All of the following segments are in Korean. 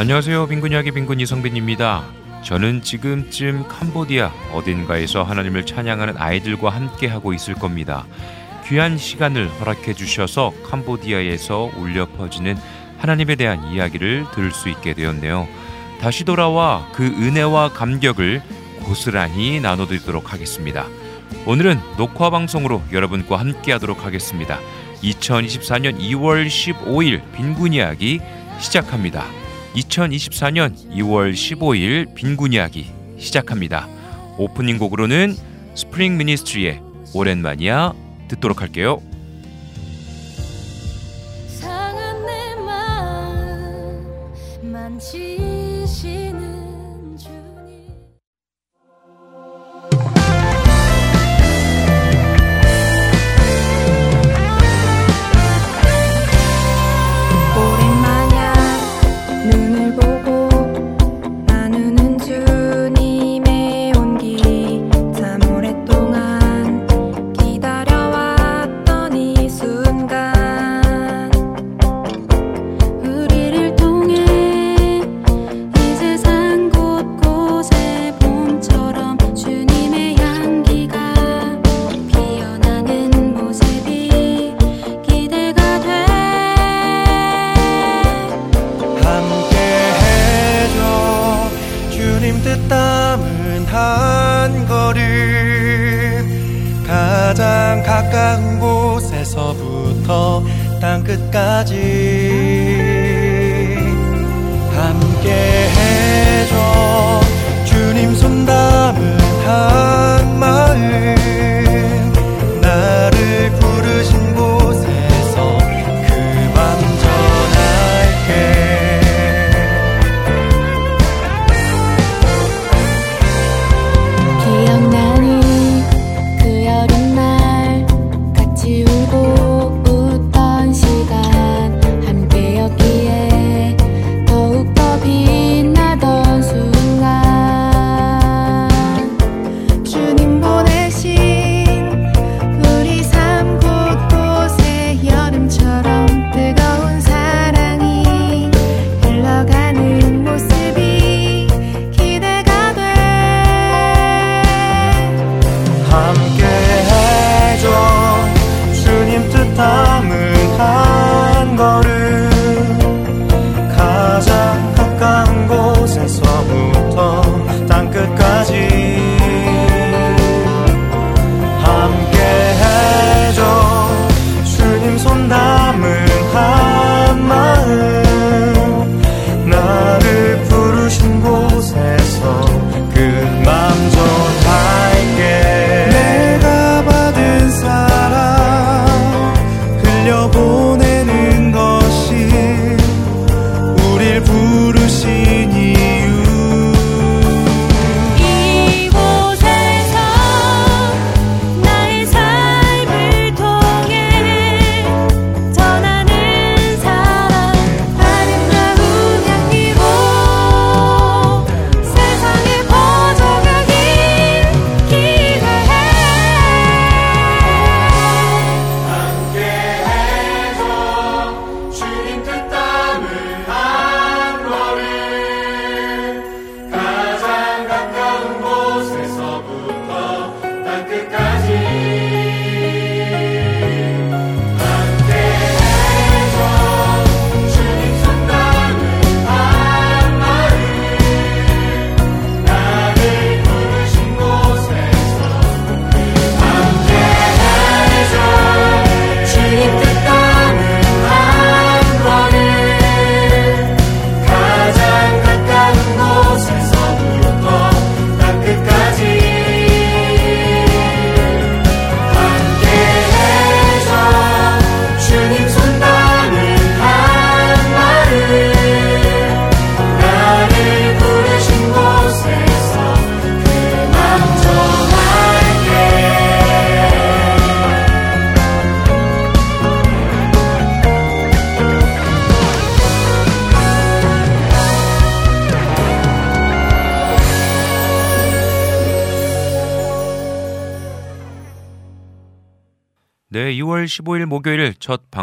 안녕하세요. 빈군 이야기 빈군 이성빈입니다. 저는 지금쯤 캄보디아 어딘가에서 하나님을 찬양하는 아이들과 함께 하고 있을 겁니다. 귀한 시간을 허락해 주셔서 캄보디아에서 울려 퍼지는 하나님에 대한 이야기를 들을 수 있게 되었네요. 다시 돌아와 그 은혜와 감격을 고스란히 나눠드리도록 하겠습니다. 오늘은 녹화 방송으로 여러분과 함께 하도록 하겠습니다. 2024년 2월 15일 빈군 이야기 시작합니다. 2024년 2월 15일 빈군 이야기 시작합니다. 오프닝 곡으로는 스프링 미니스트리의 오랜만이야 듣도록 할게요.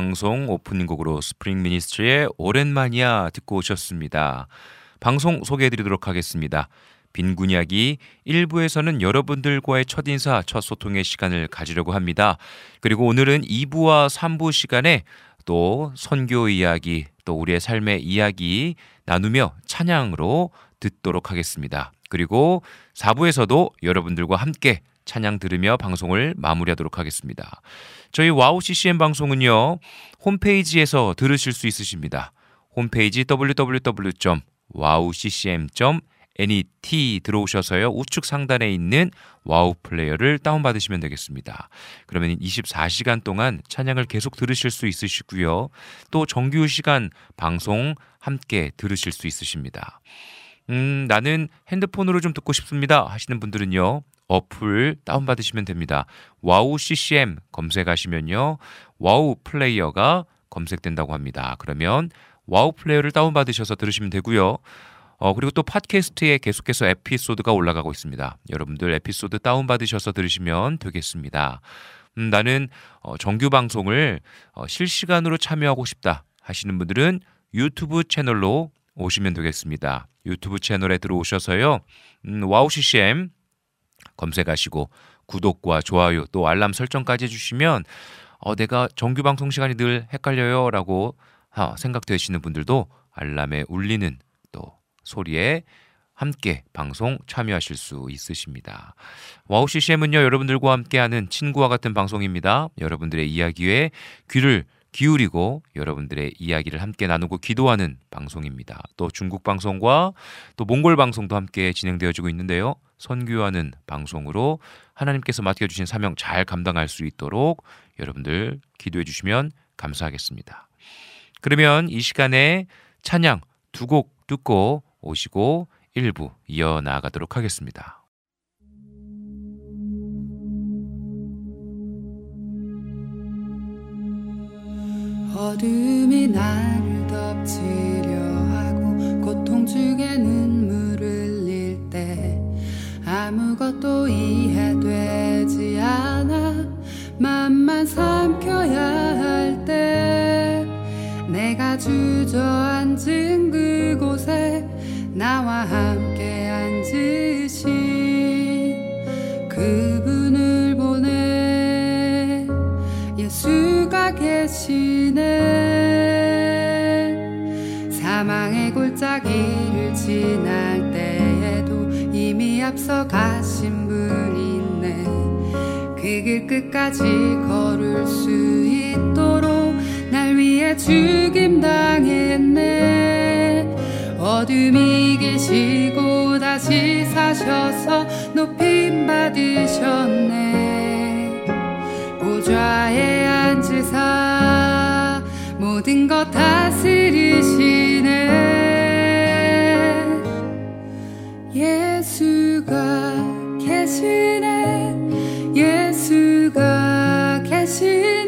방송 오프닝 곡으로 Spring Ministry의 오랜만이야 듣고 오셨습니다. 방송 소개해 드리도록 하겠습니다. 빈군 이야기 1부에서는 여러분들과의 첫인사, 첫 소통의 시간을 가지려고 합니다. 그리고 오늘은 2부와 3부 시간에 또 선교 이야기, 또 우리의 삶의 이야기 나누며 찬양으로 듣도록 하겠습니다. 그리고 4부에서도 여러분들과 함께 찬양 들으며 방송을 마무리하도록 하겠습니다. 저희 WOW CCM 방송은요. 홈페이지에서 들으실 수 있으십니다. 홈페이지 www.wowccm.net 들어오셔서요. 우측 상단에 있는 WOW Player를 다운받으시면 되겠습니다. 그러면 24시간 동안 찬양을 계속 들으실 수 있으시고요. 또 정규 시간 방송 함께 들으실 수 있으십니다. 음, 나는 핸드폰으로 좀 듣고 싶습니다 하시는 분들은요. 어플 다운받으시면 됩니다. WOW CCM 검색하시면요. WOW Player가 검색된다고 합니다. 그러면 WOW Player를 다운받으셔서 들으시면 되고요. 어, 그리고 또 팟캐스트에 계속해서 에피소드가 올라가고 있습니다. 여러분들 에피소드 다운받으셔서 들으시면 되겠습니다. 음, 나는 어, 정규 방송을 어, 실시간으로 참여하고 싶다 하시는 분들은 유튜브 채널로 오시면 되겠습니다. 유튜브 채널에 들어오셔서요. 음, WOW CCM 검색하시고 구독과 좋아요 또 알람 설정까지 해주시면 어, 내가 정규 방송 시간이 늘 헷갈려요 라고 어, 생각되시는 분들도 알람에 울리는 또 소리에 함께 방송 참여하실 수 있으십니다. WOW CCM은요, 여러분들과 함께하는 친구와 같은 방송입니다. 여러분들의 이야기에 귀를 기울이고 여러분들의 이야기를 함께 나누고 기도하는 방송입니다. 또 중국 방송과 또 몽골 방송도 함께 진행되어지고 있는데요. 선교하는 방송으로 하나님께서 맡겨주신 사명 잘 감당할 수 있도록 여러분들 기도해 주시면 감사하겠습니다. 그러면 이 시간에 찬양 두 곡 듣고 오시고 일부 이어나가도록 하겠습니다. 어둠이 나를 덮치려 하고 고통 중에 눈물을 흘릴 때 아무것도 이해되지 않아. 맘만 삼켜야 할 때 내가 주저앉은 그곳에 나와 함께 앉으신 그분을 보내. 예수가 계시네. 사망의 골짜기를 지날 이미 앞서 가신 분 있네. 그 길 끝까지 걸을 수 있도록 날 위해 죽임 당했네. 어둠이 계시고 다시 사셔서 높임 받으셨네. 보좌에 앉으사 모든 것 다스리시네 예수가 계시네. 예수가 계시네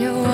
your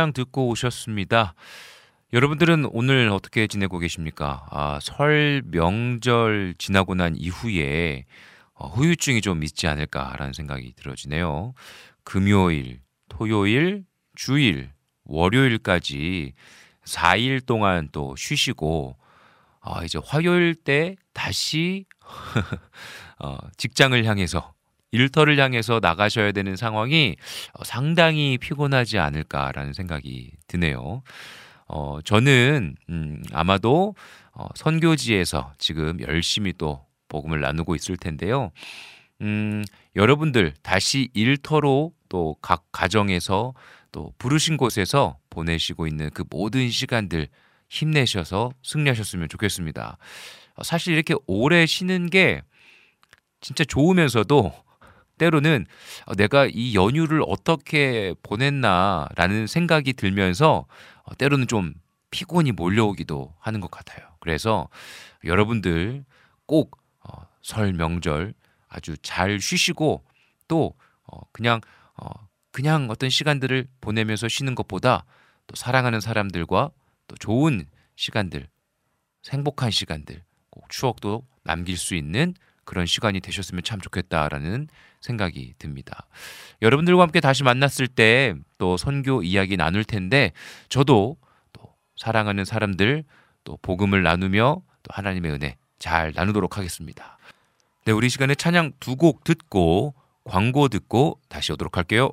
찬양 듣고 오셨습니다. 여러분들은 오늘 어떻게 지내고 계십니까? 아, 설 명절 지나고 난 이후에 어, 후유증이 좀 있지 않을까라는 생각이 들어지네요. 금요일, 토요일, 주일, 월요일까지 4일 동안 또 쉬시고 어, 이제 화요일 때 다시 어, 직장을 향해서 일터를 향해서 나가셔야 되는 상황이 어, 상당히 피곤하지 않을까라는 생각이 드네요. 어, 저는, 음, 아마도, 어, 선교지에서 지금 열심히 또 복음을 나누고 있을 텐데요. 음, 여러분들 다시 일터로 또 각 가정에서 또 부르신 곳에서 보내시고 있는 그 모든 시간들 힘내셔서 승리하셨으면 좋겠습니다. 어, 사실 이렇게 오래 쉬는 게 진짜 좋으면서도 때로는 어, 내가 이 연휴를 어떻게 보냈나라는 생각이 들면서 어, 때로는 좀 피곤이 몰려오기도 하는 것 같아요. 그래서 여러분들 꼭설 어, 명절 아주 잘 쉬시고 또 그냥 그냥 어떤 시간들을 보내면서 쉬는 것보다 또 사랑하는 사람들과 또 좋은 시간들, 행복한 시간들, 꼭 추억도 남길 수 있는 그런 시간이 되셨으면 참 좋겠다라는 생각이 듭니다. 여러분들과 함께 다시 만났을 때 또 선교 이야기 나눌 텐데 저도 또 사랑하는 사람들 또 복음을 나누며 또 하나님의 은혜 잘 나누도록 하겠습니다. 네, 우리 시간에 찬양 두 곡 듣고 광고 듣고 다시 오도록 할게요.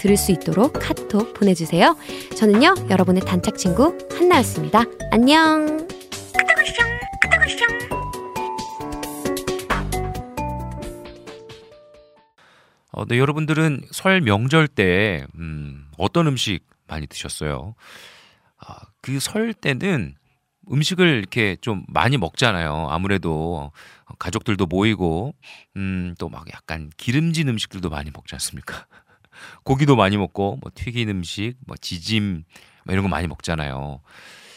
들을 수 있도록 카톡 보내주세요. 저는요, 여러분의 단짝 친구 한나였습니다. 안녕! 어, 네, 여러분들은 설 명절 때 음, 어떤 음식 많이 드셨어요? 아, 그 설 때는 음식을 이렇게 좀 많이 먹잖아요. 아무래도 가족들도 모이고 음, 또 막 약간 기름진 음식들도 많이 먹지 않습니까? 고기도 많이 먹고 뭐 튀긴 음식, 뭐 지짐 뭐 이런 거 많이 먹잖아요.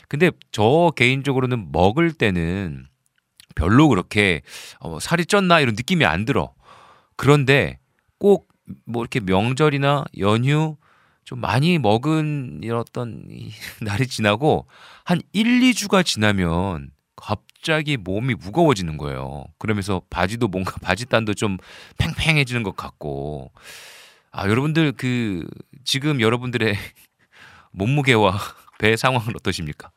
근데 저 개인적으로는 먹을 때는 별로 그렇게 어, 살이 쪘나 이런 느낌이 안 들어. 그런데 꼭 뭐 이렇게 명절이나 연휴 좀 많이 먹은 어떤 날이 지나고 한 1, 2주가 지나면 갑자기 몸이 무거워지는 거예요. 그러면서 바지도 뭔가 바지단도 좀 팽팽해지는 것 같고 아, 여러분들 그 지금 여러분들의 몸무게와 배 상황은 어떠십니까?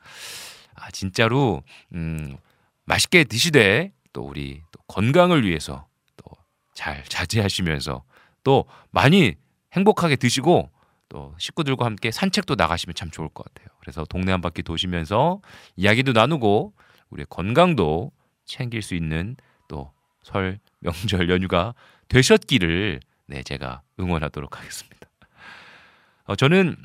아, 진짜로 음, 맛있게 드시되 또 우리 또 건강을 위해서 또 잘 자제하시면서 또 많이 행복하게 드시고 또 식구들과 함께 산책도 나가시면 참 좋을 것 같아요. 그래서 동네 한 바퀴 도시면서 이야기도 나누고 우리의 건강도 챙길 수 있는 또 설 명절 연휴가 되셨기를 네 제가 응원하도록 하겠습니다. 어, 저는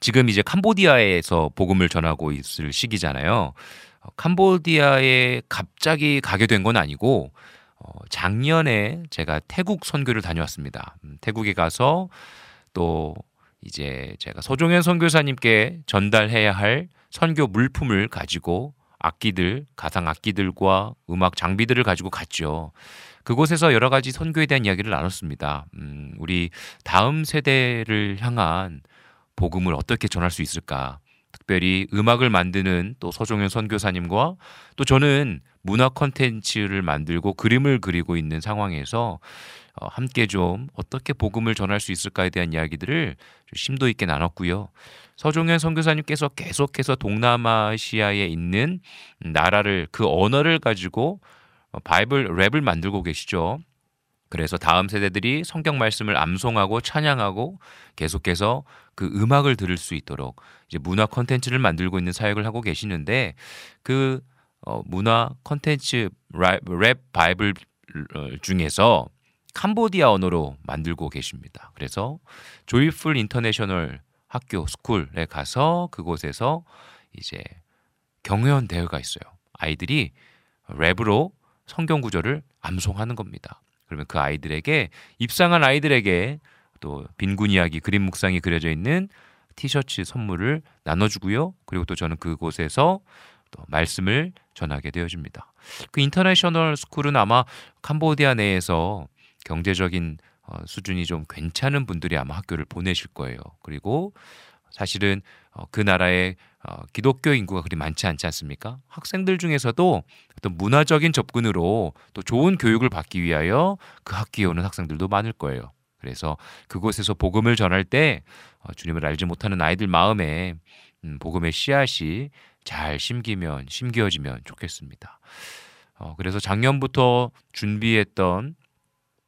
지금 이제 캄보디아에서 복음을 전하고 있을 시기잖아요. 어, 캄보디아에 갑자기 가게 된 건 아니고 어, 작년에 제가 태국 선교를 다녀왔습니다. 음, 태국에 가서 또 이제 제가 소종현 선교사님께 전달해야 할 선교 물품을 가지고 악기들, 가상 악기들과 음악 장비들을 가지고 갔죠. 그곳에서 여러 가지 선교에 대한 이야기를 나눴습니다. 음, 우리 다음 세대를 향한 복음을 어떻게 전할 수 있을까? 특별히 음악을 만드는 또 서종현 선교사님과 또 저는 문화 컨텐츠를 만들고 그림을 그리고 있는 상황에서 어, 함께 좀 어떻게 복음을 전할 수 있을까에 대한 이야기들을 심도 있게 나눴고요. 서종현 선교사님께서 계속해서 동남아시아에 있는 나라를 그 언어를 가지고 어, Bible 랩을 만들고 계시죠. 그래서 다음 세대들이 성경 말씀을 암송하고 찬양하고 계속해서 그 음악을 들을 수 있도록 이제 문화 컨텐츠를 만들고 있는 사역을 하고 계시는데 그 어, 문화 컨텐츠 랩, 랩 Bible 어, 중에서 캄보디아 언어로 만들고 계십니다. 그래서 Joyful International 학교 School에 가서 그곳에서 이제 경연 대회가 있어요. 아이들이 랩으로 성경 구절을 암송하는 겁니다. 그러면 그 아이들에게 입상한 아이들에게 또 빈군 이야기 그림 묵상이 그려져 있는 티셔츠 선물을 나눠주고요. 그리고 또 저는 그곳에서 또 말씀을 전하게 되어집니다. 그 International School은 아마 캄보디아 내에서 경제적인 어, 수준이 좀 괜찮은 분들이 아마 학교를 보내실 거예요. 그리고 사실은 어, 그 나라의 어, 기독교 인구가 그리 많지 않지 않습니까? 학생들 중에서도 어떤 문화적인 접근으로 또 좋은 교육을 받기 위하여 그 학교에 오는 학생들도 많을 거예요. 그래서 그곳에서 복음을 전할 때 어, 주님을 알지 못하는 아이들 마음에 음, 복음의 씨앗이 잘 심기면 심겨지면 좋겠습니다. 어, 그래서 작년부터 준비했던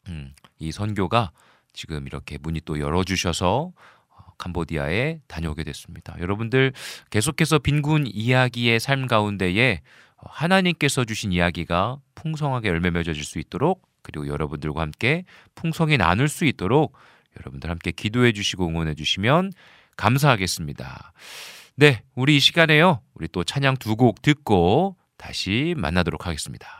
음, 이 선교가 지금 이렇게 문이 또 열어주셔서 어, 캄보디아에 다녀오게 됐습니다. 여러분들 계속해서 빈군 이야기의 삶 가운데에 어, 하나님께서 주신 이야기가 풍성하게 열매 맺어질 수 있도록 그리고 여러분들과 함께 풍성히 나눌 수 있도록 여러분들 함께 기도해 주시고 응원해 주시면 감사하겠습니다. 네, 우리 이 시간에요. 우리 또 찬양 두 곡 듣고 다시 만나도록 하겠습니다.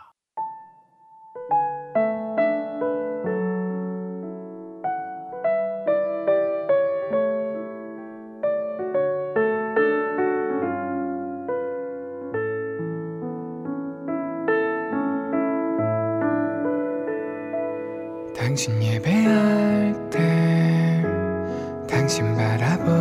예배할 때 당신 바라볼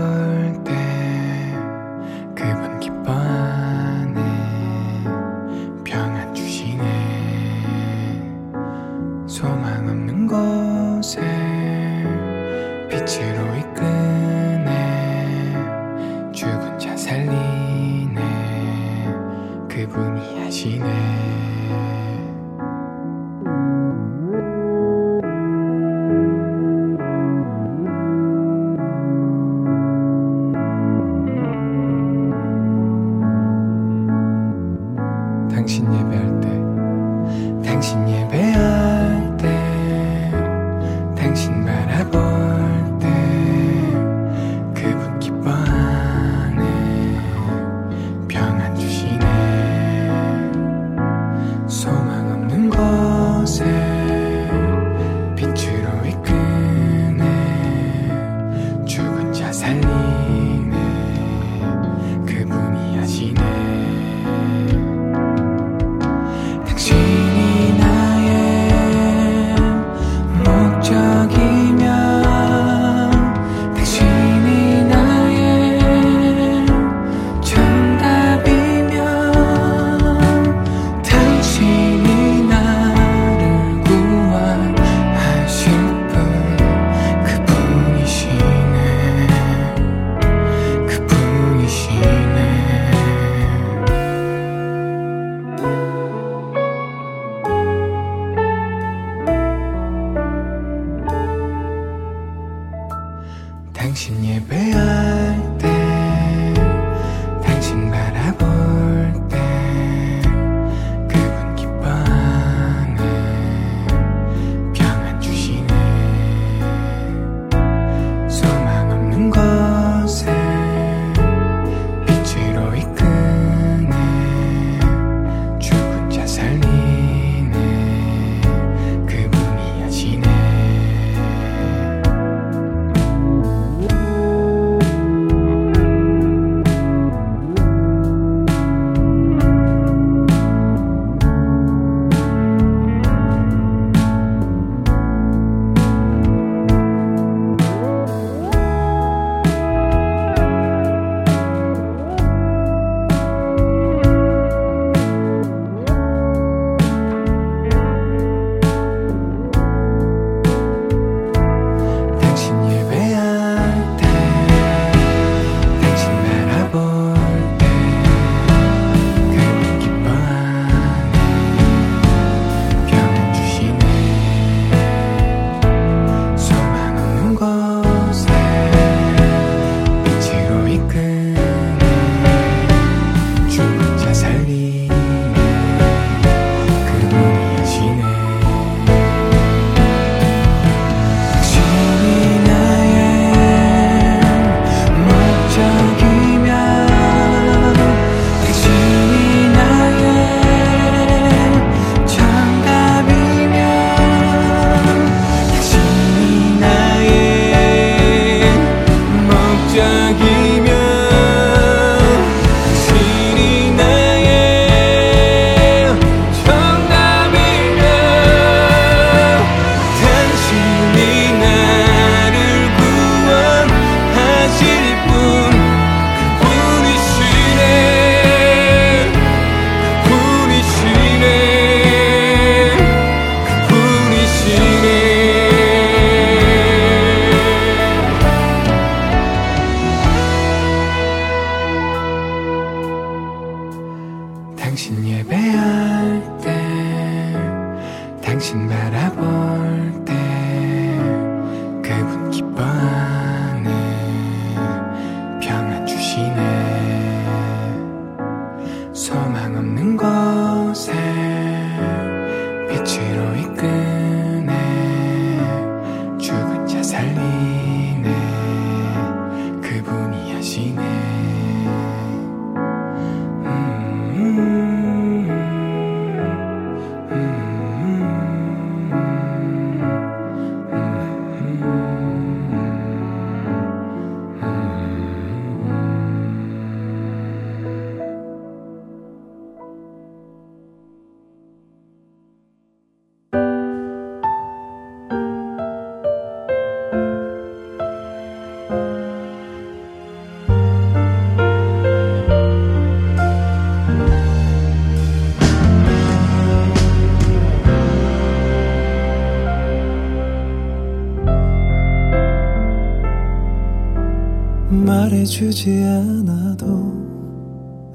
주지 않아도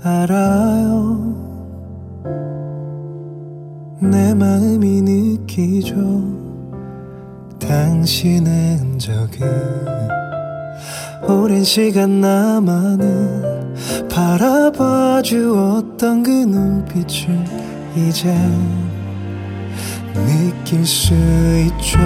알아요. 내 마음이 느끼죠. 당신의 흔적을 오랜 시간 나만을 바라봐 주었던 그 눈빛을 이제 느낄 수 있죠.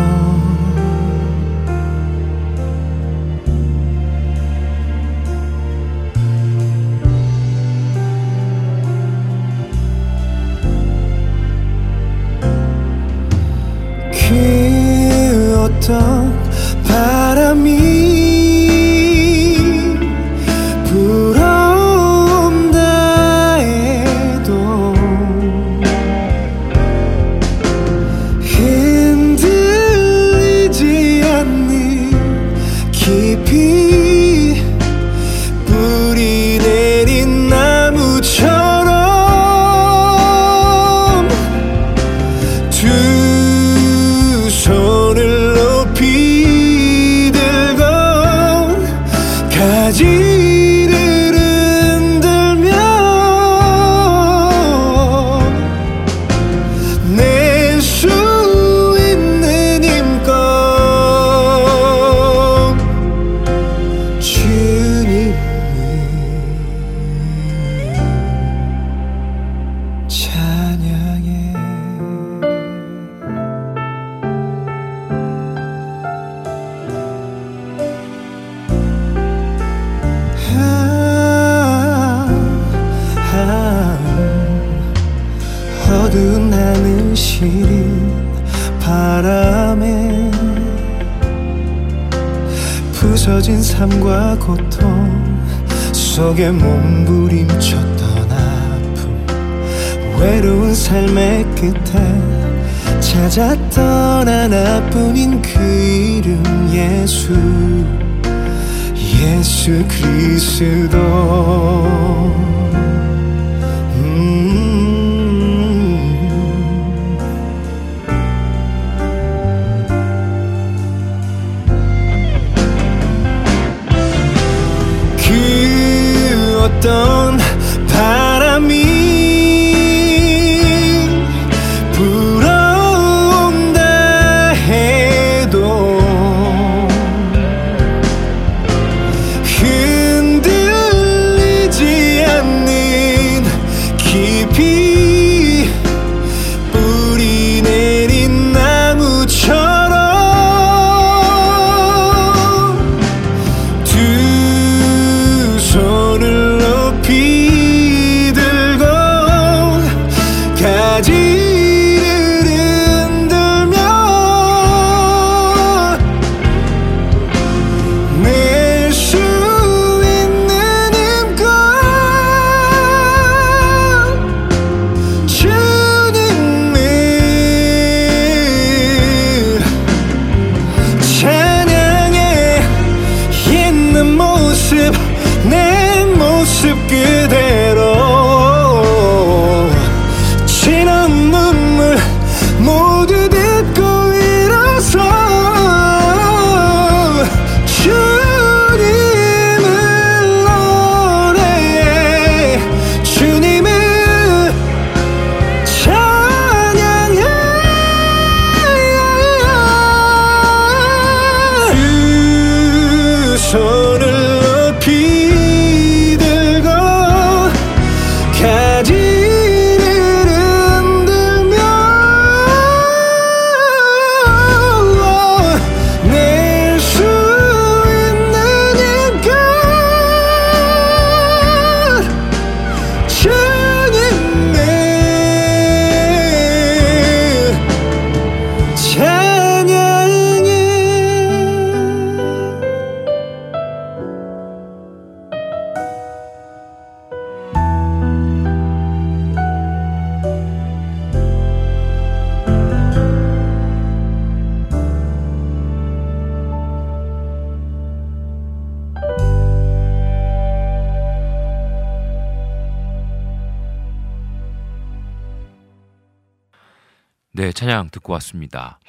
듣고 왔습니다.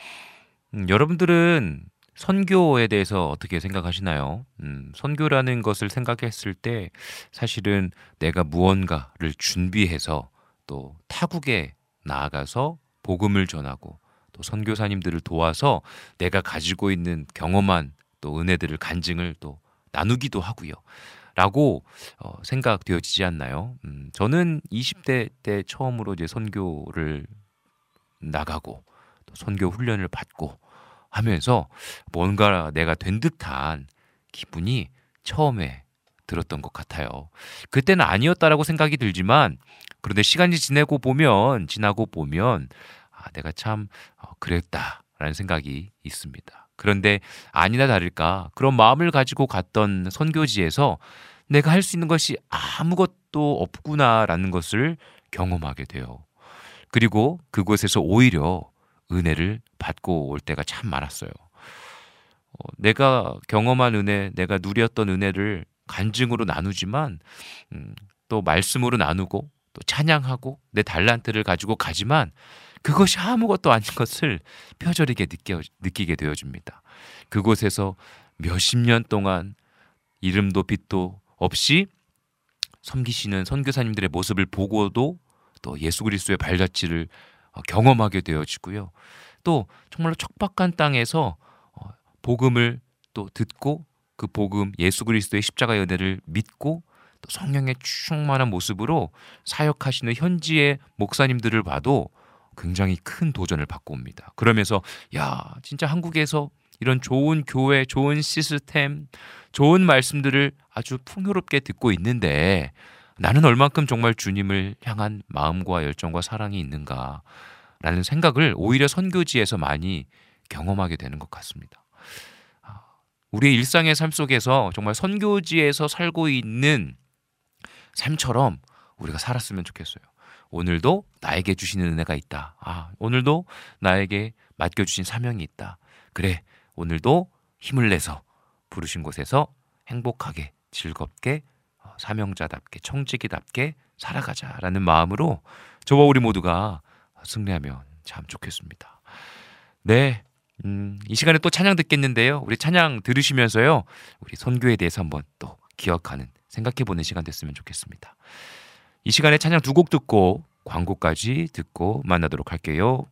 음, 여러분들은 선교에 대해서 어떻게 생각하시나요? 음, 선교라는 것을 생각했을 때 사실은 내가 무언가를 준비해서 또 타국에 나아가서 복음을 전하고 또 선교사님들을 도와서 내가 가지고 있는 경험한 또 은혜들을 간증을 또 나누기도 하고요. 라고 어, 생각되어지지 않나요? 음, 저는 20대 때 처음으로 이제 선교를 나가고 선교 훈련을 받고 하면서 뭔가 내가 된 듯한 기분이 처음에 들었던 것 같아요. 그때는 아니었다라고 생각이 들지만 그런데 시간이 지내고 보면 지나고 보면 아, 내가 참 어, 그랬다라는 생각이 있습니다. 그런데 아니나 다를까 그런 마음을 가지고 갔던 선교지에서 내가 할 수 있는 것이 아무것도 없구나라는 것을 경험하게 돼요. 그리고 그곳에서 오히려 은혜를 받고 올 때가 참 많았어요. 어, 내가 경험한 은혜, 내가 누렸던 은혜를 간증으로 나누지만 음, 또 말씀으로 나누고 또 찬양하고 내 달란트를 가지고 가지만 그것이 아무것도 아닌 것을 뼈저리게 느껴, 느끼게 되어줍니다. 그곳에서 몇십 년 동안 이름도 빛도 없이 섬기시는 선교사님들의 모습을 보고도 또 예수 그리스도의 발자취를 어, 경험하게 되어지고요. 또 정말로 척박한 땅에서 어, 복음을 또 듣고 그 복음 예수 그리스도의 십자가의 은혜를 믿고 또 성령의 충만한 모습으로 사역하시는 현지의 목사님들을 봐도 굉장히 큰 도전을 받고 옵니다. 그러면서 야 진짜 한국에서 이런 좋은 교회, 좋은 시스템, 좋은 말씀들을 아주 풍요롭게 듣고 있는데 나는 얼만큼 정말 주님을 향한 마음과 열정과 사랑이 있는가 라는 생각을 오히려 선교지에서 많이 경험하게 되는 것 같습니다. 아, 우리의 일상의 삶 속에서 정말 선교지에서 살고 있는 삶처럼 우리가 살았으면 좋겠어요. 오늘도 나에게 주시는 은혜가 있다. 아, 오늘도 나에게 맡겨주신 사명이 있다. 그래, 오늘도 힘을 내서 부르신 곳에서 행복하게, 즐겁게, 어, 사명자답게, 청지기답게 살아가자라는 마음으로 저와 우리 모두가 승리하면 참 좋겠습니다. 네. 음, 이 시간에 또 찬양 듣겠는데요. 우리 찬양 들으시면서요. 우리 선교에 대해서 한번 또 기억하는, 생각해 보는 시간 됐으면 좋겠습니다. 이 시간에 찬양 두 곡 듣고 광고까지 듣고 만나도록 할게요.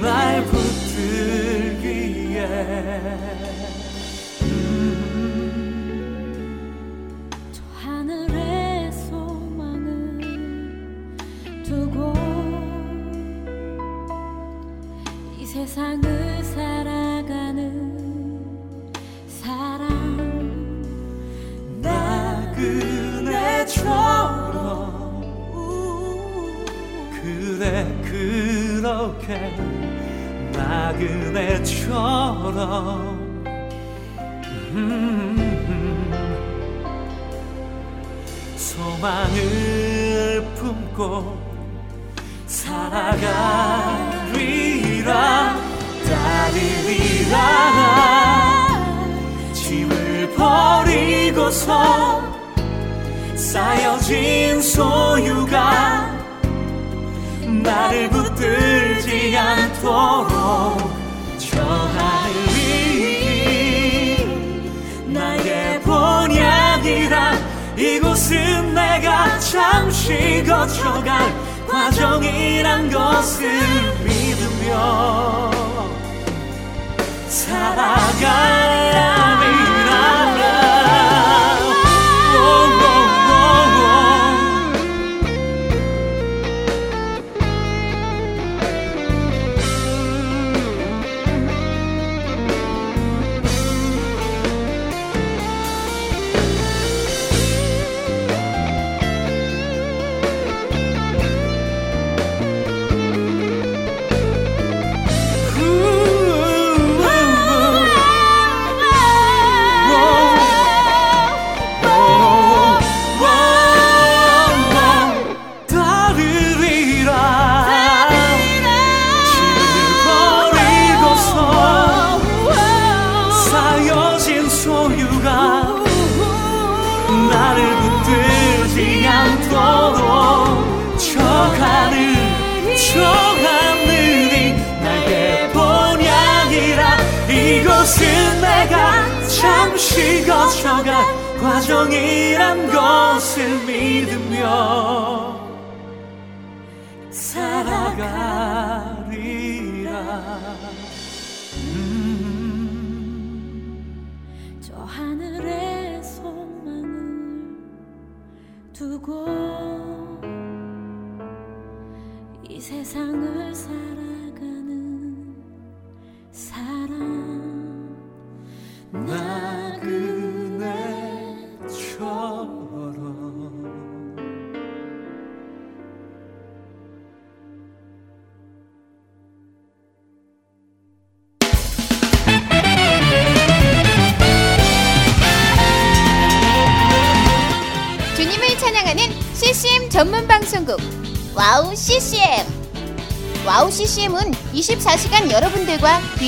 날 붙들기에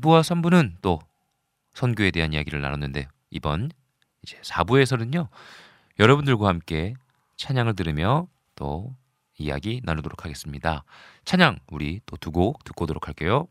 2부와 3부는 또 선교에 대한 이야기를 나눴는데 이번 이제 4부에서는요. 여러분들과 함께 찬양을 들으며 또 이야기 나누도록 하겠습니다. 찬양 우리 또 두 곡 듣고 오도록 할게요.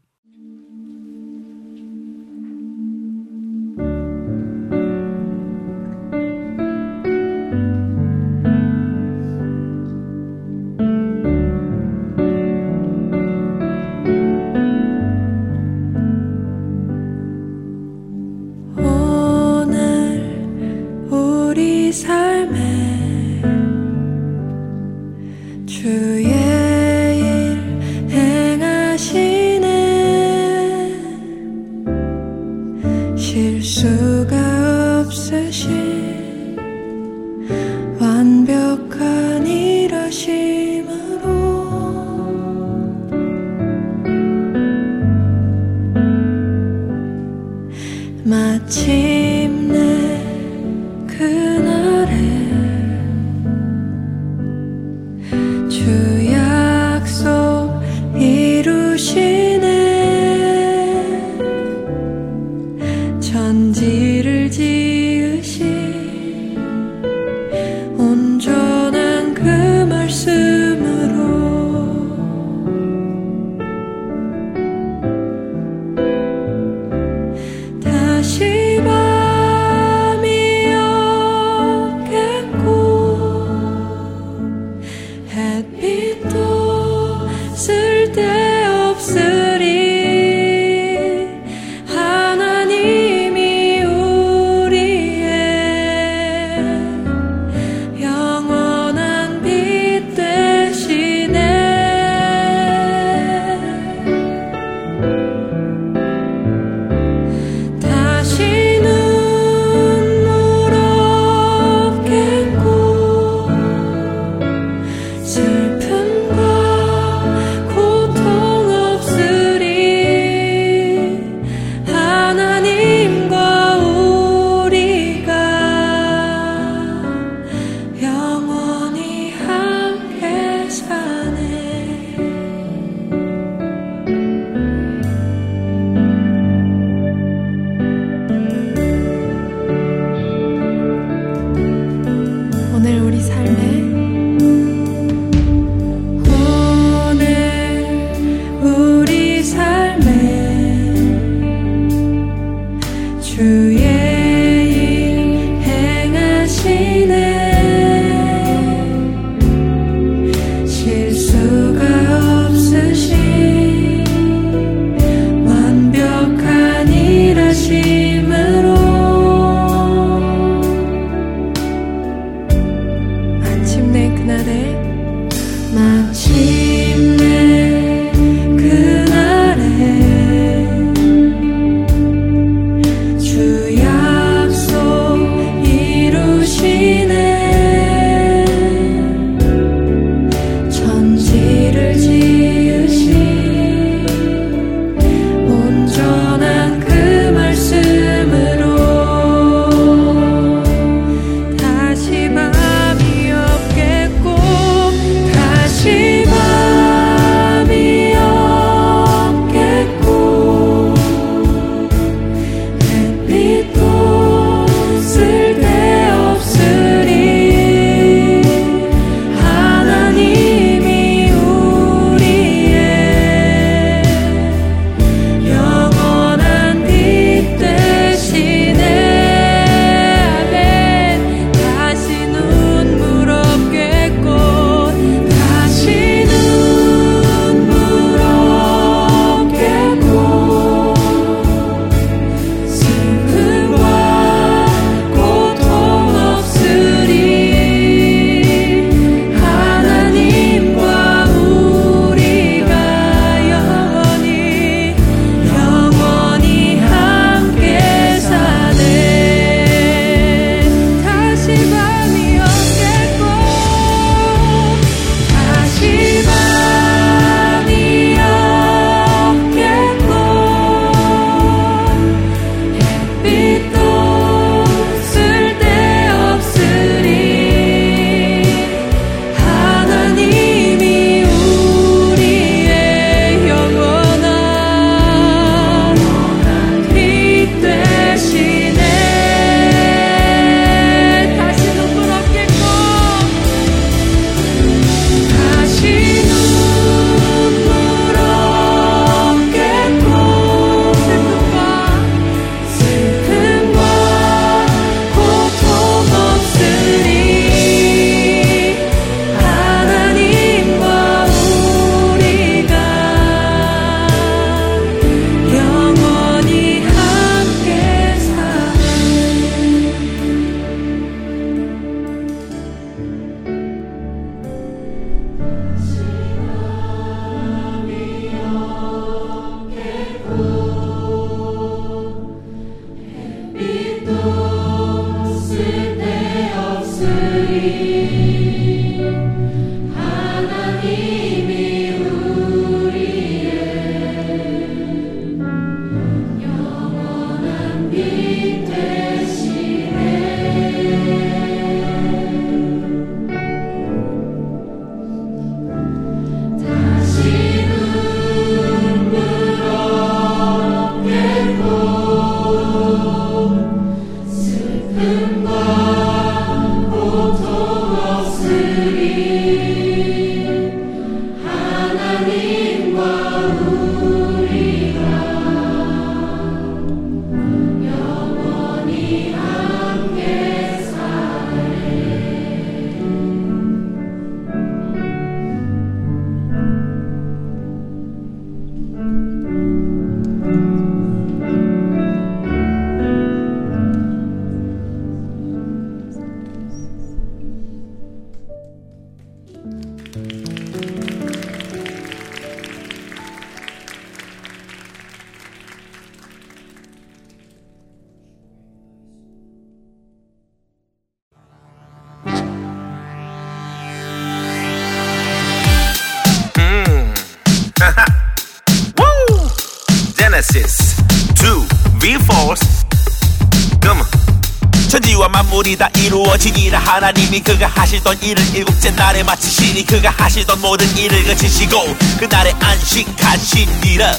하시던 일을 일곱째 날에 마치시니 그가 하시던 모든 일을 그치시고 그날에 안식하시니라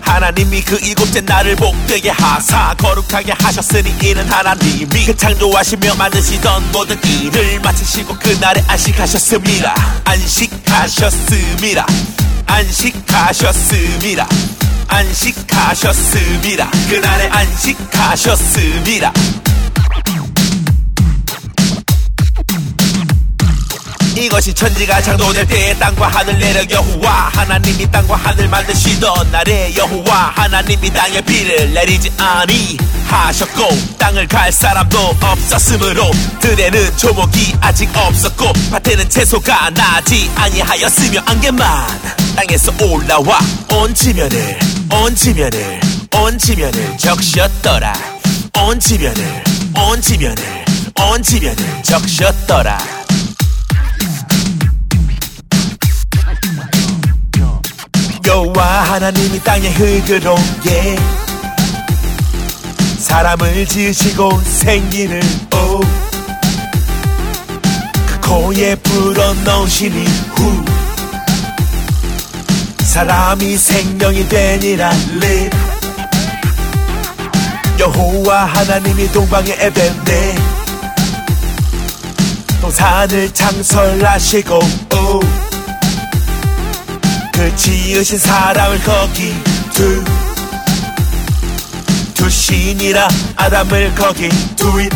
하나님이 그 일곱째 날을 복되게 하사 거룩하게 하셨으니 이는 하나님이 그 창조하시며 만드시던 모든 일을 마치시고 그날에 안식하셨습니다. 안식하셨습니다. 안식하셨습니다. 안식하셨습니다. 그날에 안식하셨습니다 이것이 천지가 창조될 때에 땅과 하늘 내려 여호와 하나님이 땅과 하늘 만드시던 날에 여호와 하나님이 땅에 비를 내리지 아니 하셨고 땅을 갈 사람도 없었으므로 들에는 조목이 아직 없었고 밭에는 채소가 나지 아니하였으며 안개만 땅에서 올라와 온 지면을 온 지면을 온 지면을 적셨더라. 온 지면을 온 지면을 온 지면을 적셨더라 하나님이 땅의 흙으로 예. 사람을 지으시고 생기를 오. 그 코에 불어넣으시니 후 사람이 생명이 되니라 립 여호와 하나님이 동방의 에덴에 동산을 창설하시고 오. 그 지으신 사람을 거기 두 두신이라 아담을 거기 두잇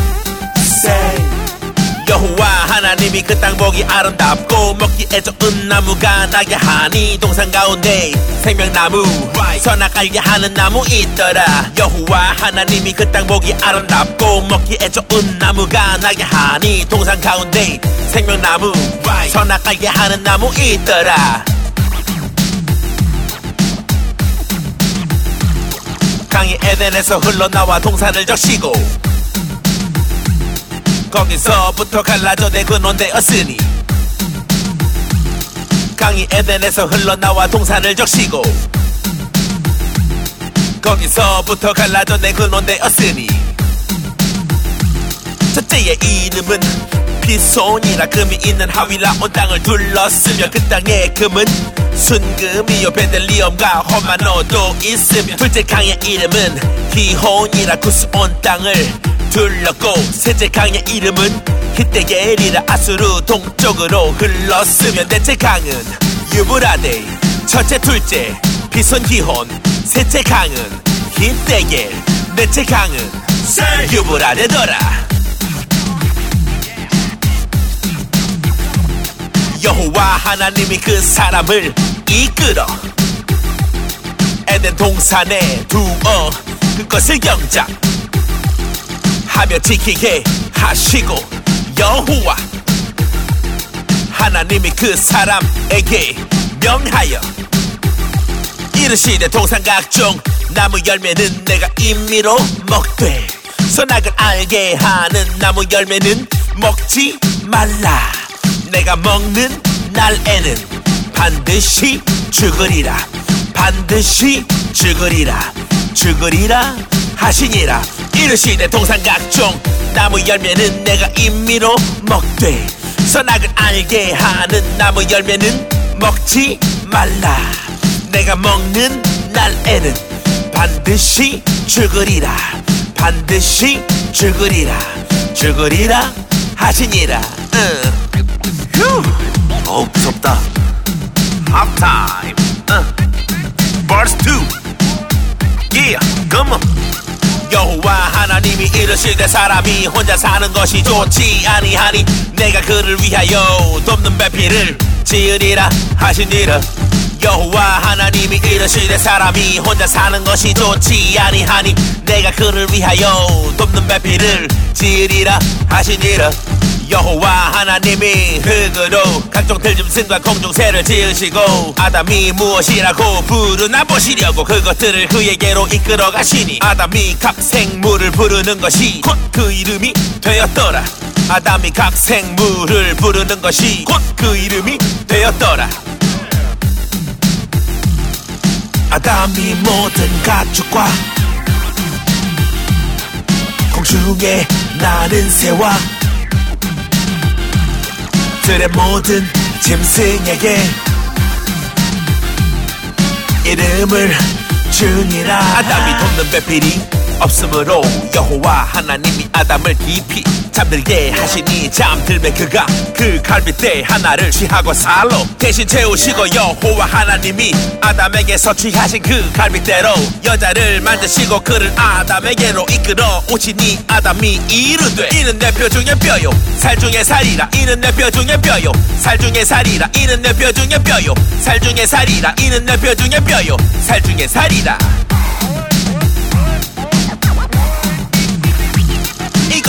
여호와 하나님이 그 땅 보기 아름답고 먹기에 좋은 나무가 나게 하니 동산 가운데 생명나무 선악알게 하는 나무 있더라. 여호와 하나님이 그 땅 보기 아름답고 먹기에 좋은 나무가 나게 하니 동산 가운데 생명나무 선악알게 하는 나무 있더라 강이 에덴에서 흘러나와 동산을 적시고 거기서부터 갈라져 내 근원 되었으니 강이 에덴에서 흘러나와 동산을 적시고 거기서부터 갈라져 내 근원 되었으니 첫째의 이름은 피손이라 금이 있는 하위라 온 땅을 둘렀으며 그 땅의 금은 순금이요. 베들리엄과 호마노도 있으며 둘째 강의 이름은 기혼이라 구스 온 땅을 둘렀고 셋째 강의 이름은 히데겔이라 아수르 동쪽으로 흘렀으며 넷째 강은 유브라데 첫째 둘째 비손 기혼 셋째 강은 히데겔 넷째 강은 유브라데더라 여호와 하나님이 그 사람을 이끌어 에덴 동산에 두어 그것을 영장 하며 지키게 하시고 여호와 하나님이 그 사람에게 명하여 이르시되 동산 각종 나무 열매는 내가 임미로 먹되 선악을 알게 하는 나무 열매는 먹지 말라 내가 먹는 날에는 반드시 죽으리라. 반드시 죽으리라. 죽으리라 하시니라. 이르시되 동산 각종 나무 열매는 내가 임미로 먹되 선악을 알게 하는 나무 열매는 먹지 말라. 내가 먹는 날에는 반드시 죽으리라. 반드시 죽으리라. 죽으리라 하시니라. 응. 휴, 어 무섭다. 합타임. 어. Verse 2. Yeah, come on. 여호와 하나님이 이르시되 사람이 혼자 사는 것이 좋지 아니하니 내가 그를 위하여 돕는 배필을 지으리라 하시니라 여호와 하나님이 이르시되 사람이 혼자 사는 것이 좋지 아니하니 내가 그를 위하여 돕는 배필을 지으리라 하시니라 여호와 하나님이 흙으로 각종 들짐승과 공중새를 지으시고 아담이 무엇이라고 부르나 보시려고 그것들을 그에게로 이끌어 가시니 아담이 각 생물을 부르는 것이 곧 그 이름이 되었더라 아담이 각 생물을 부르는 것이 곧 그 이름이 되었더라. 아담이 모든 가축과 중에 나는 새와 들의 모든 짐승에게 이름을 주니라. 아담이 돕는 배필이 없으므로 여호와 하나님이 아담을 깊이 잠들게 하시니 잠들매 그가 그 갈빗대 하나를 취하고 살로 대신 채우시고 여호와 하나님이 아담에게서 취하신 그 갈빗대로 여자를 만드시고 그를 아담에게로 이끌어 오시니 아담이 이르되 이는 내 뼈 중에 뼈요. 살 중에 살이라. 이는 내 뼈 중에 뼈요. 살 중에 살이라. 이는 내 뼈 중에 뼈요. 살 중에 살이라. 이는 내 뼈 중에 뼈요. 살 중에 살이라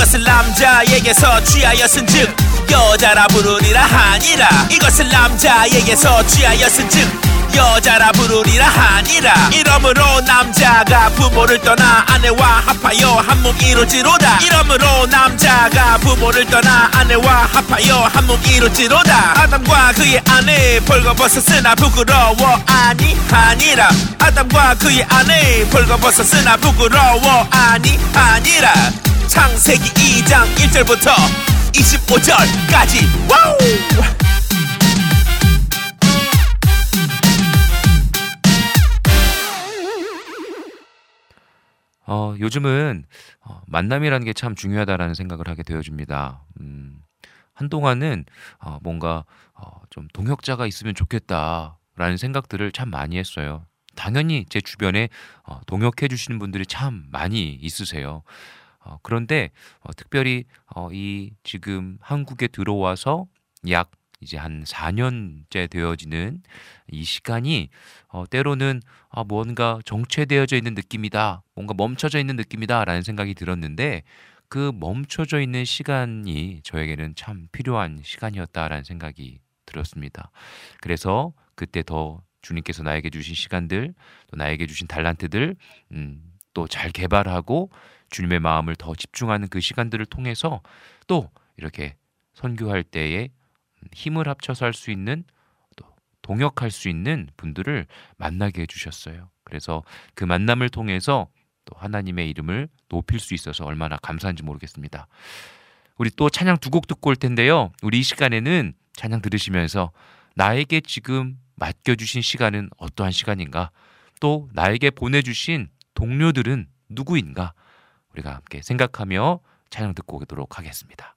이것을 남자에게서 취하였은즉 여자라 부르리라 하니라. 이것을 남자에게서 취하였은즉 여자라 부르리라 하니라. 이러므로 남자가 부모를 떠나 아내와 합하여 한몸 이루지로다. 이러므로 남자가 부모를 떠나 아내와 합하여 한몸 이루지로다. 아담과 그의 아내 벌거벗었으나 부끄러워 아니 아니라. 아담과 그의 아내 벌거벗었으나 부끄러워 아니 아니라 창세기 2장 1절부터 25절까지 와우 어, 요즘은 어, 만남이라는 게 참 중요하다라는 생각을 하게 되어집니다. 음, 한동안은 어, 뭔가 어, 좀 동역자가 있으면 좋겠다라는 생각들을 참 많이 했어요. 당연히 제 주변에 어, 동역해 주시는 분들이 참 많이 있으세요. 어, 그런데 어, 특별히 어, 이 지금 한국에 들어와서 약 이제 한 4년째 되어지는 이 시간이 어, 때로는 아, 뭔가 정체되어져 있는 느낌이다. 뭔가 멈춰져 있는 느낌이다라는 생각이 들었는데 그 멈춰져 있는 시간이 저에게는 참 필요한 시간이었다라는 생각이 들었습니다. 그래서 그때 더 주님께서 나에게 주신 시간들, 또 나에게 주신 달란트들, 음, 또 잘 개발하고 주님의 마음을 더 집중하는 그 시간들을 통해서 또 이렇게 선교할 때에 힘을 합쳐서 할 수 있는 또 동역할 수 있는 분들을 만나게 해주셨어요. 그래서 그 만남을 통해서 또 하나님의 이름을 높일 수 있어서 얼마나 감사한지 모르겠습니다. 우리 또 찬양 두 곡 듣고 올 텐데요. 우리 이 시간에는 찬양 들으시면서 나에게 지금 맡겨주신 시간은 어떠한 시간인가? 또 나에게 보내주신 동료들은 누구인가? 우리가 함께 생각하며 찬양 듣고 오도록 하겠습니다.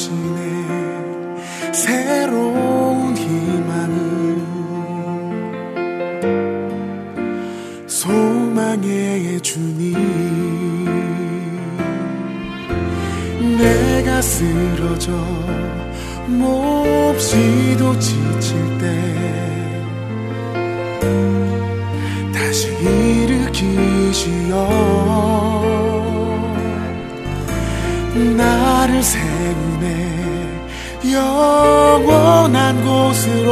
주시네 새로운 희망을 소망의 주님 내가 쓰러져 몹시도 지칠 때 다시 일으키시어 나를 세우네. 영원한 곳으로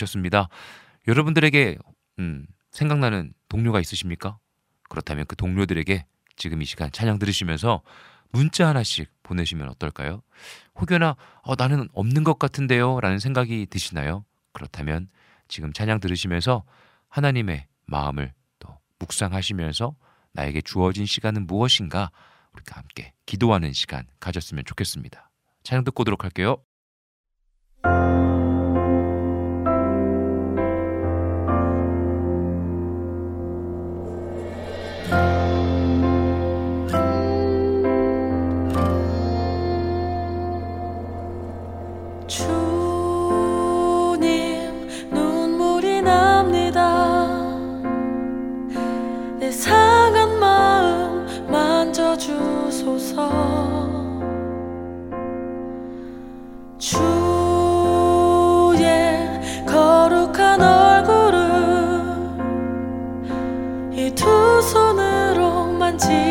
모셨습니다. 여러분들에게 음, 생각나는 동료가 있으십니까? 그렇다면 그 동료들에게 지금 이 시간 찬양 들으시면서 문자 하나씩 보내시면 어떨까요? 혹여나 어, 나는 없는 것 같은데요 라는 생각이 드시나요? 그렇다면 지금 찬양 들으시면서 하나님의 마음을 또 묵상하시면서 나에게 주어진 시간은 무엇인가 우리가 함께 기도하는 시간 가졌으면 좋겠습니다. 찬양 듣고 오도록 할게요. 지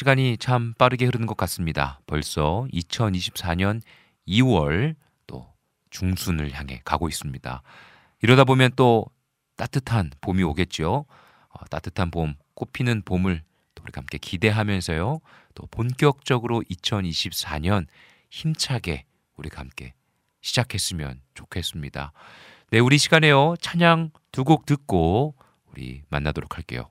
시간이 참 빠르게 흐르는 것 같습니다. 벌써 2024년 2월 또 중순을 향해 가고 있습니다. 이러다 보면 또 따뜻한 봄이 오겠죠. 어, 따뜻한 봄, 꽃피는 봄을 또 우리가 함께 기대하면서요. 또 본격적으로 2024년 힘차게 우리가 함께 시작했으면 좋겠습니다. 네, 우리 시간에요. 찬양 두 곡 듣고 우리 만나도록 할게요.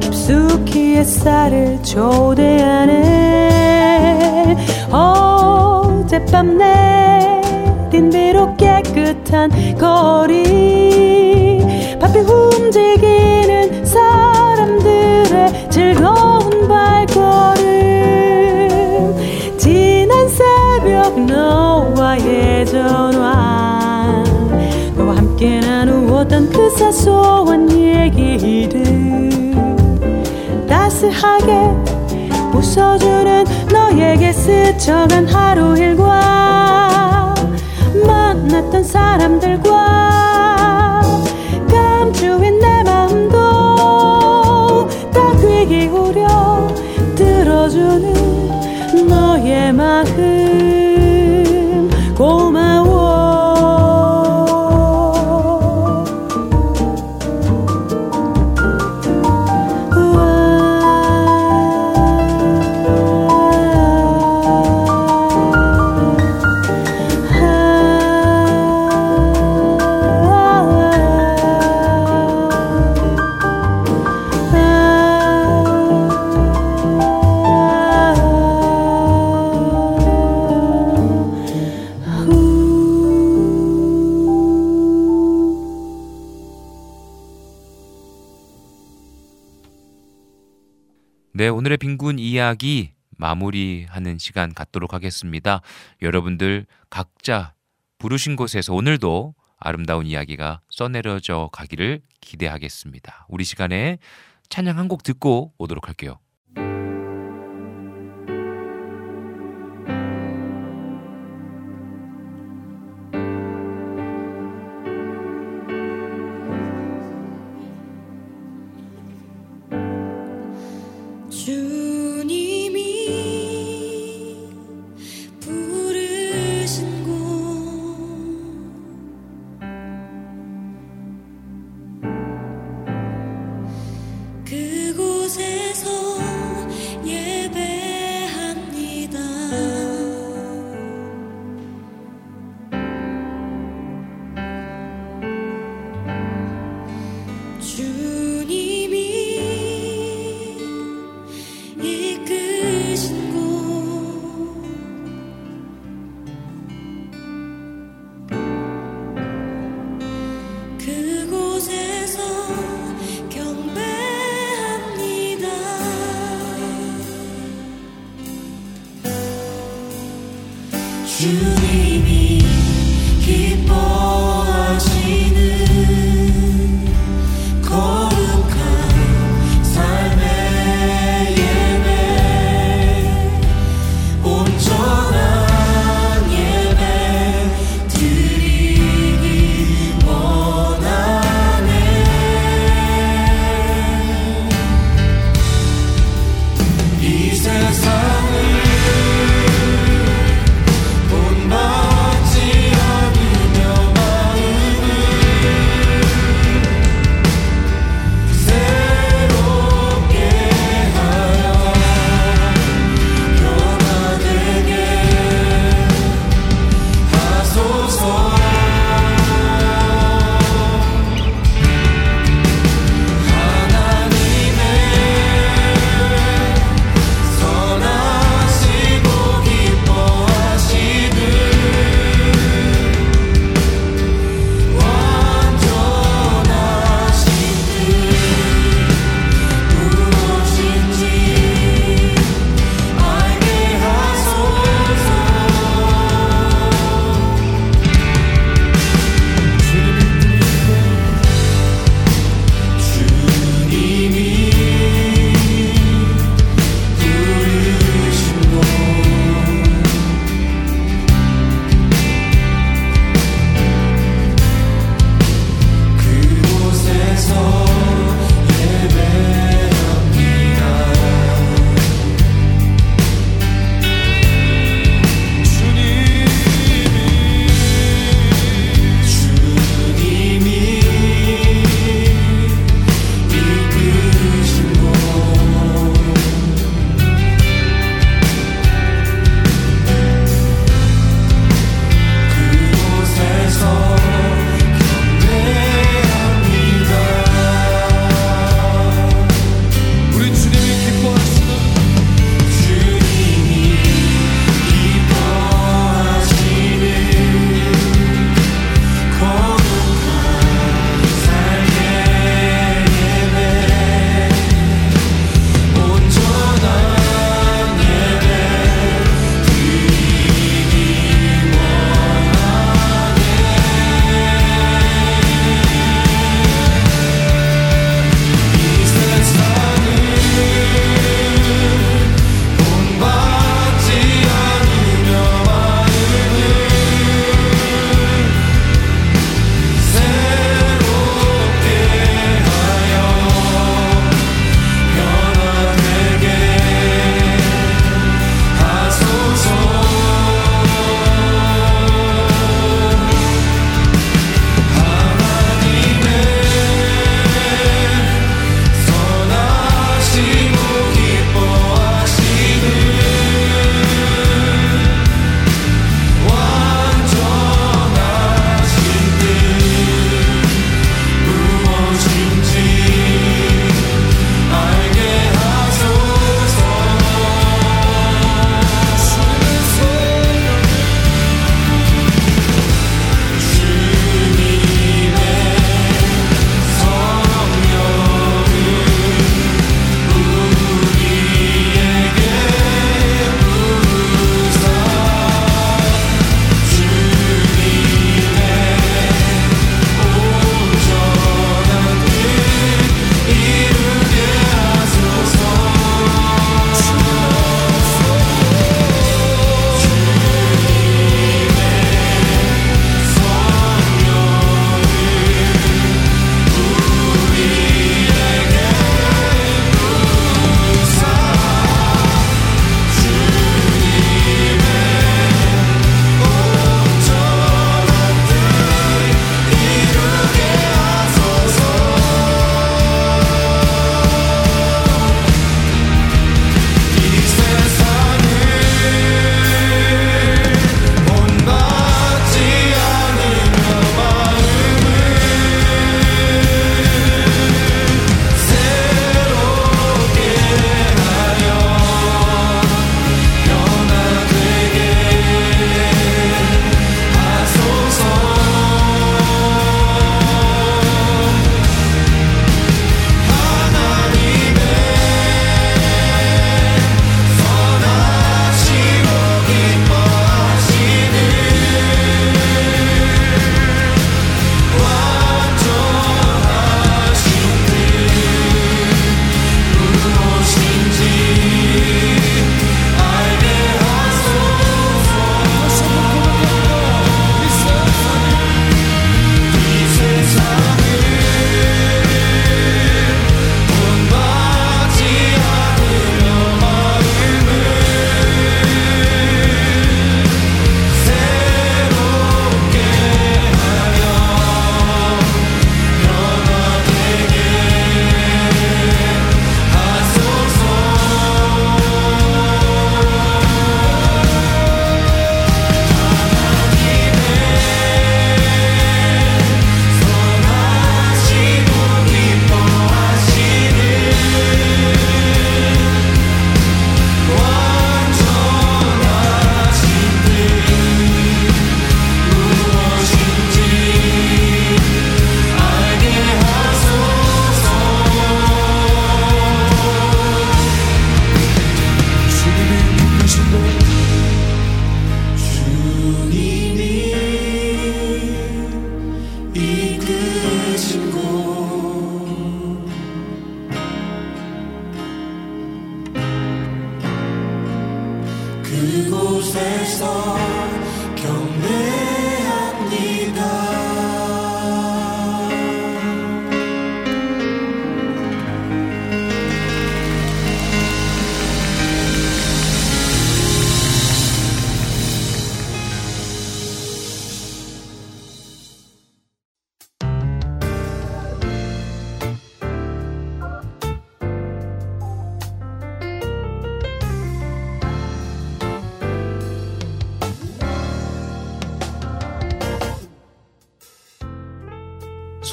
깊숙이 햇살을 초대하네. 어젯밤 내린 비록 깨끗한 거리. 바삐 움직이는 사람들의 즐거운 발걸음. 지난 새벽 너와의 전화. 너와 함께 나누었던 그 사소한 얘기들 따스하게 웃어주는 너에게 스쳐간 하루 일과 만났던 사람들과 감추인 내 마음도 다귀 기울여 들어주는 너의 마음 이야기 마무리하는 시간 갖도록 하겠습니다. 여러분들 각자 부르신 곳에서 오늘도 아름다운 이야기가 써내려져 가기를 기대하겠습니다. 우리 시간에 찬양 한 곡 듣고 오도록 할게요.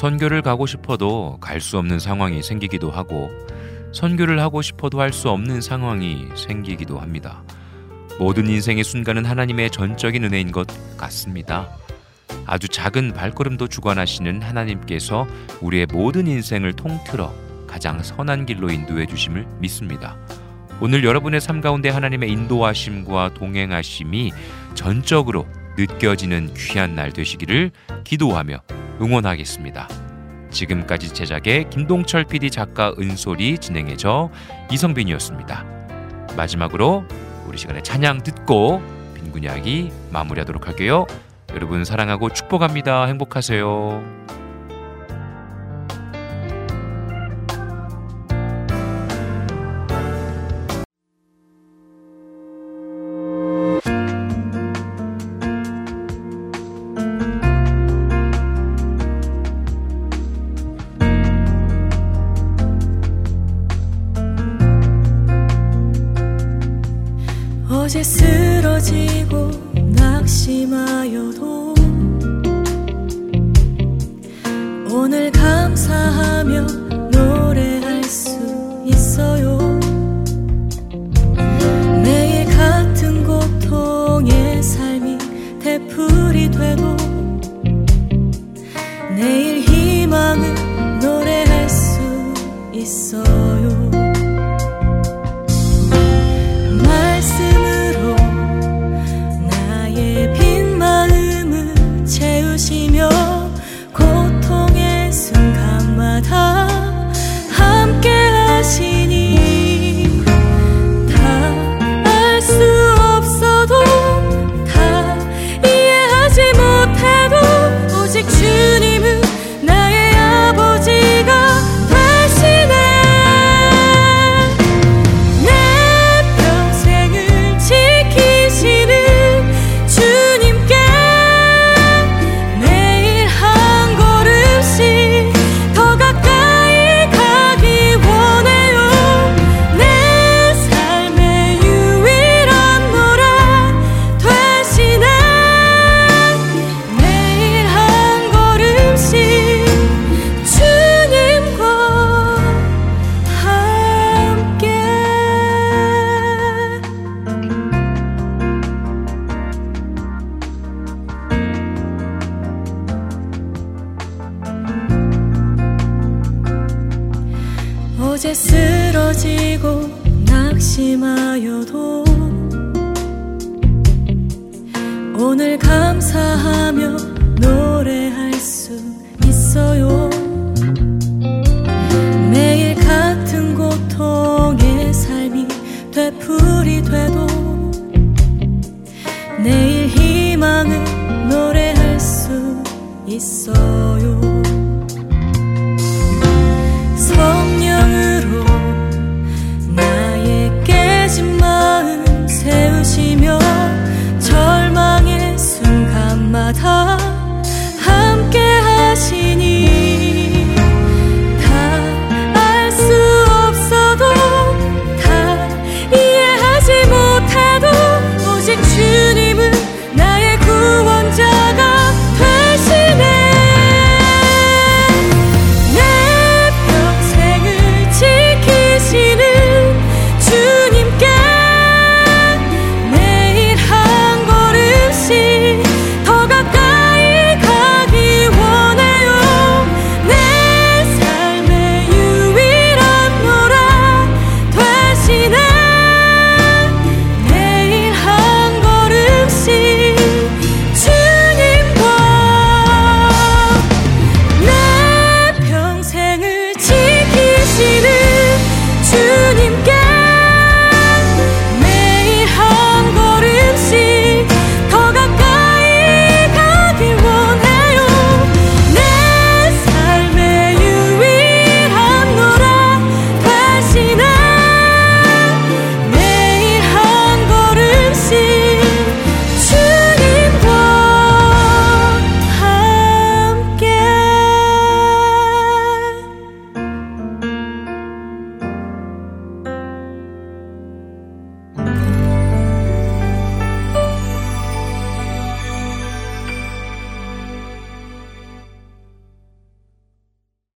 선교를 가고 싶어도 갈 수 없는 상황이 생기기도 하고 선교를 하고 싶어도 할 수 없는 상황이 생기기도 합니다. 모든 인생의 순간은 하나님의 전적인 은혜인 것 같습니다. 아주 작은 발걸음도 주관하시는 하나님께서 우리의 모든 인생을 통틀어 가장 선한 길로 인도해 주심을 믿습니다. 오늘 여러분의 삶 가운데 하나님의 인도하심과 동행하심이 전적으로 느껴지는 귀한 날 되시기를 기도하며 응원하겠습니다. 지금까지 제작의 김동철 PD 작가 은솔이 진행해져 이성빈이었습니다. 마지막으로 우리 시간에 찬양 듣고 빈군 이야기 마무리하도록 할게요. 여러분 사랑하고 축복합니다. 행복하세요.